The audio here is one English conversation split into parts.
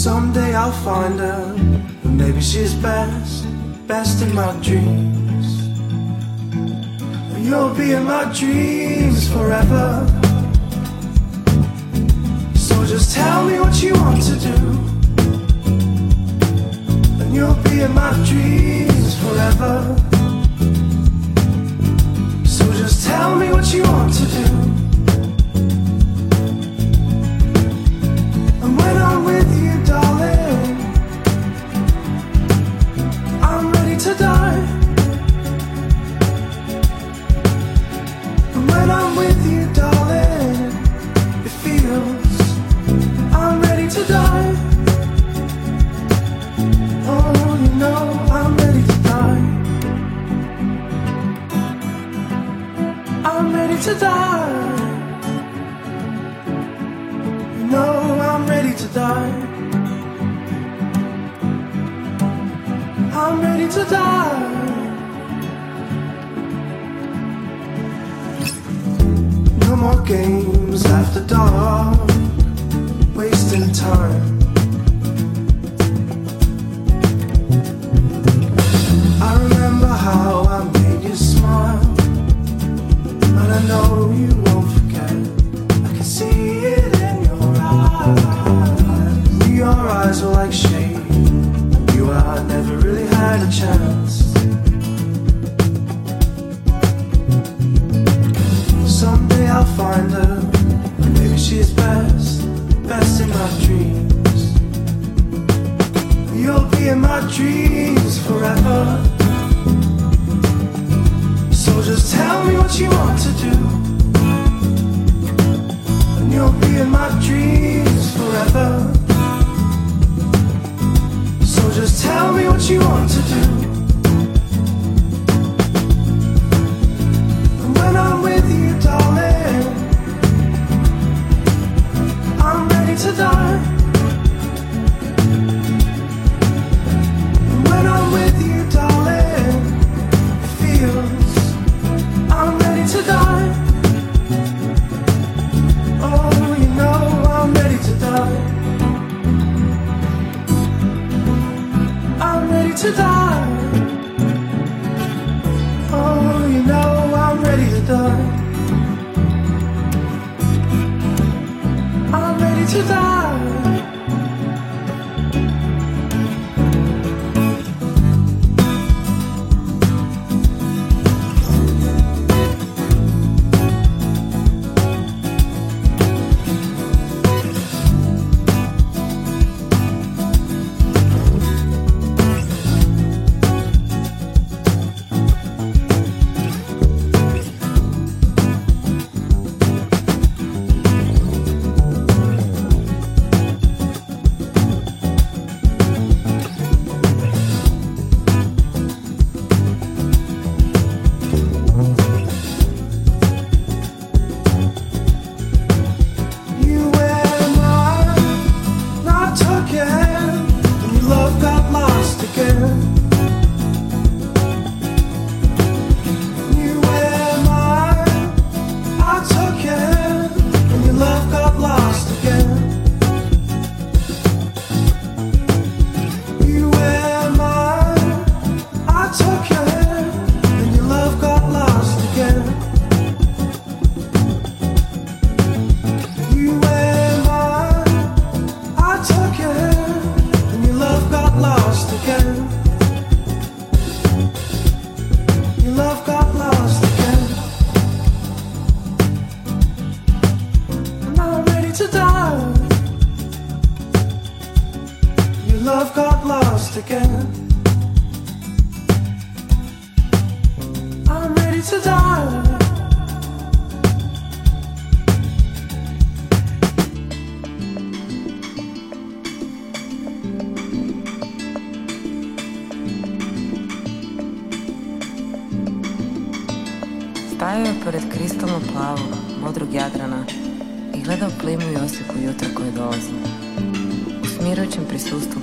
Someday I'll find her, and maybe she's best, best in my dreams. And you'll be in my dreams forever. So just tell me what you want to do, and you'll be in my dreams forever. So just tell me what you want to do.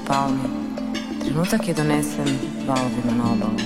Palmi, trenutak je donesen valovima na obalu.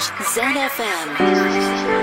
ZFM.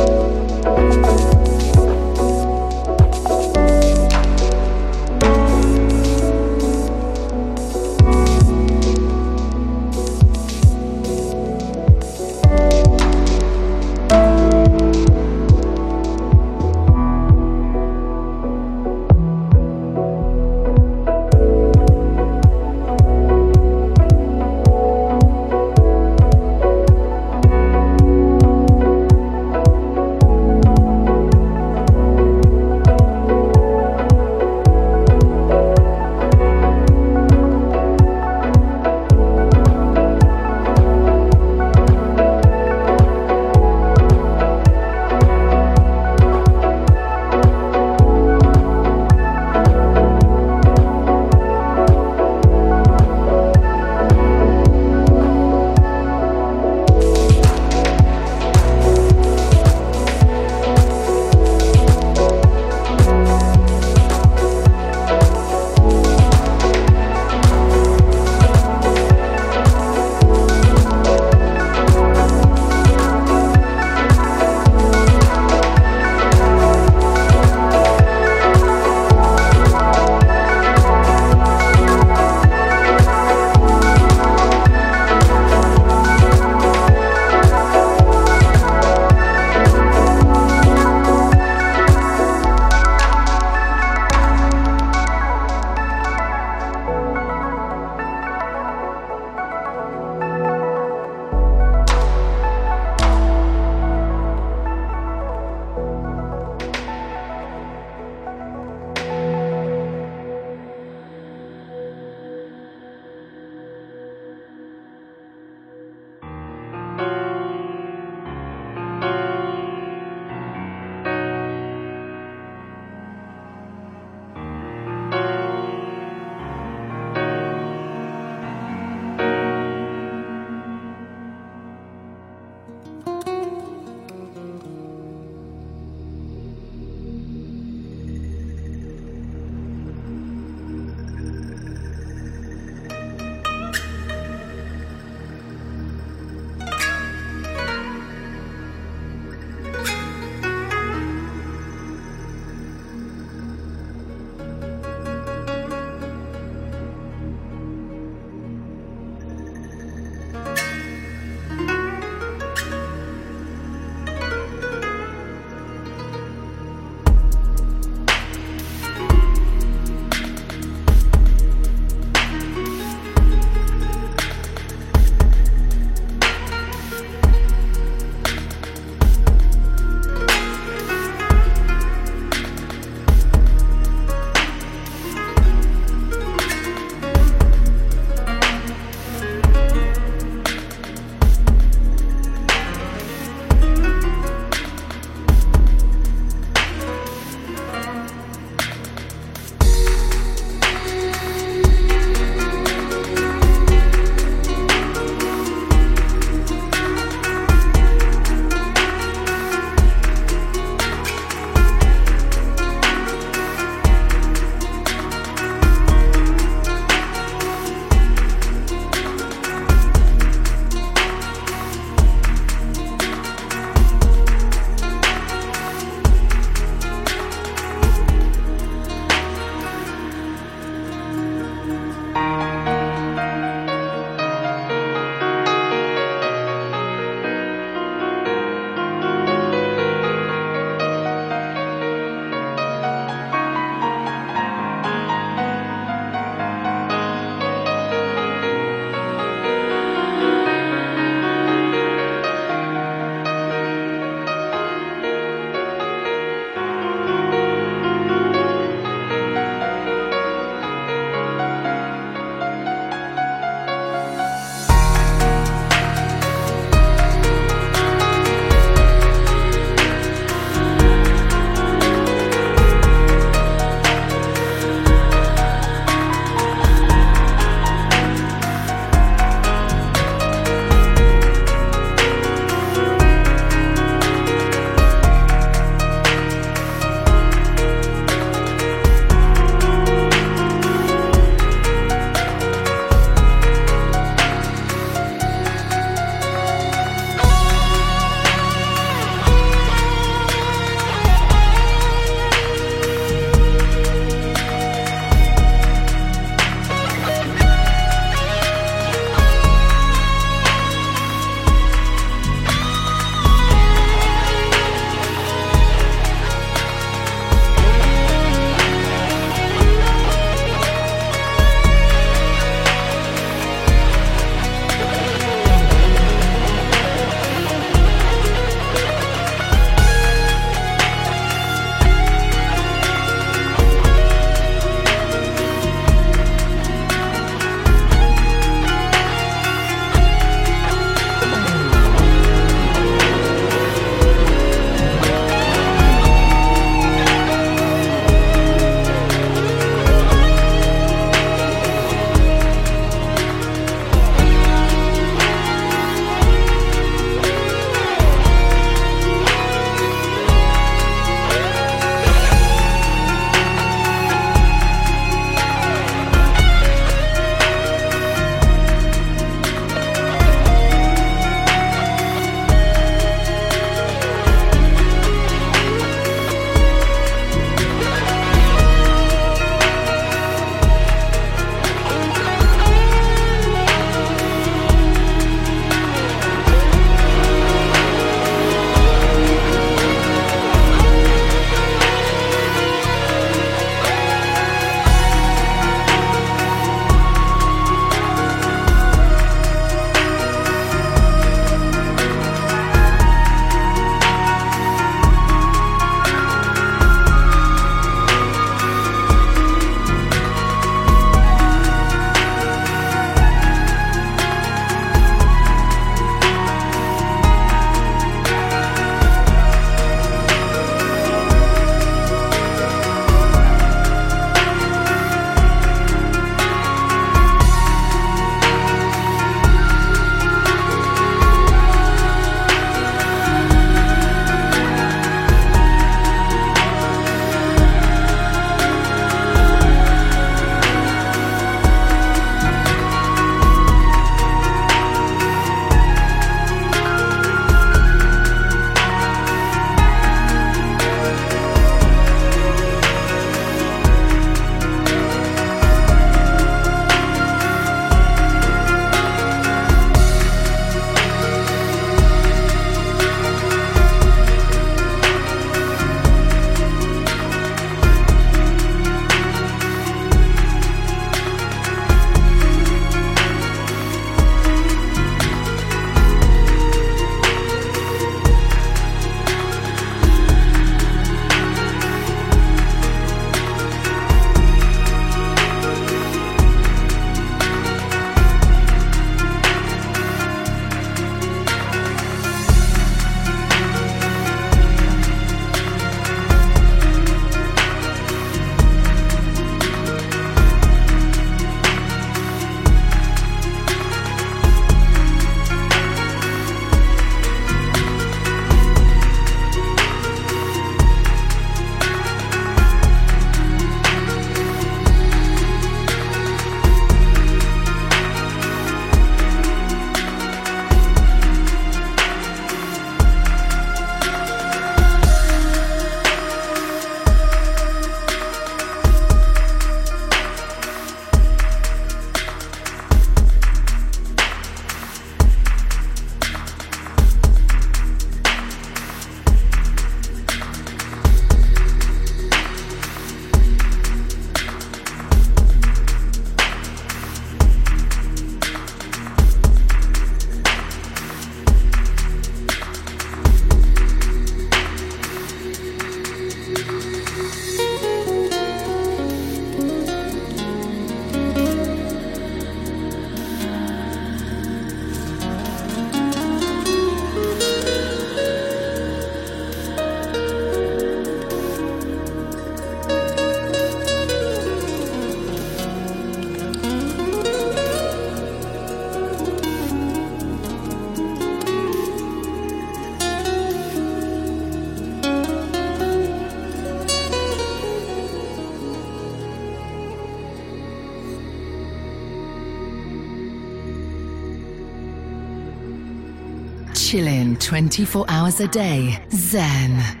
24 hours a day. Zen.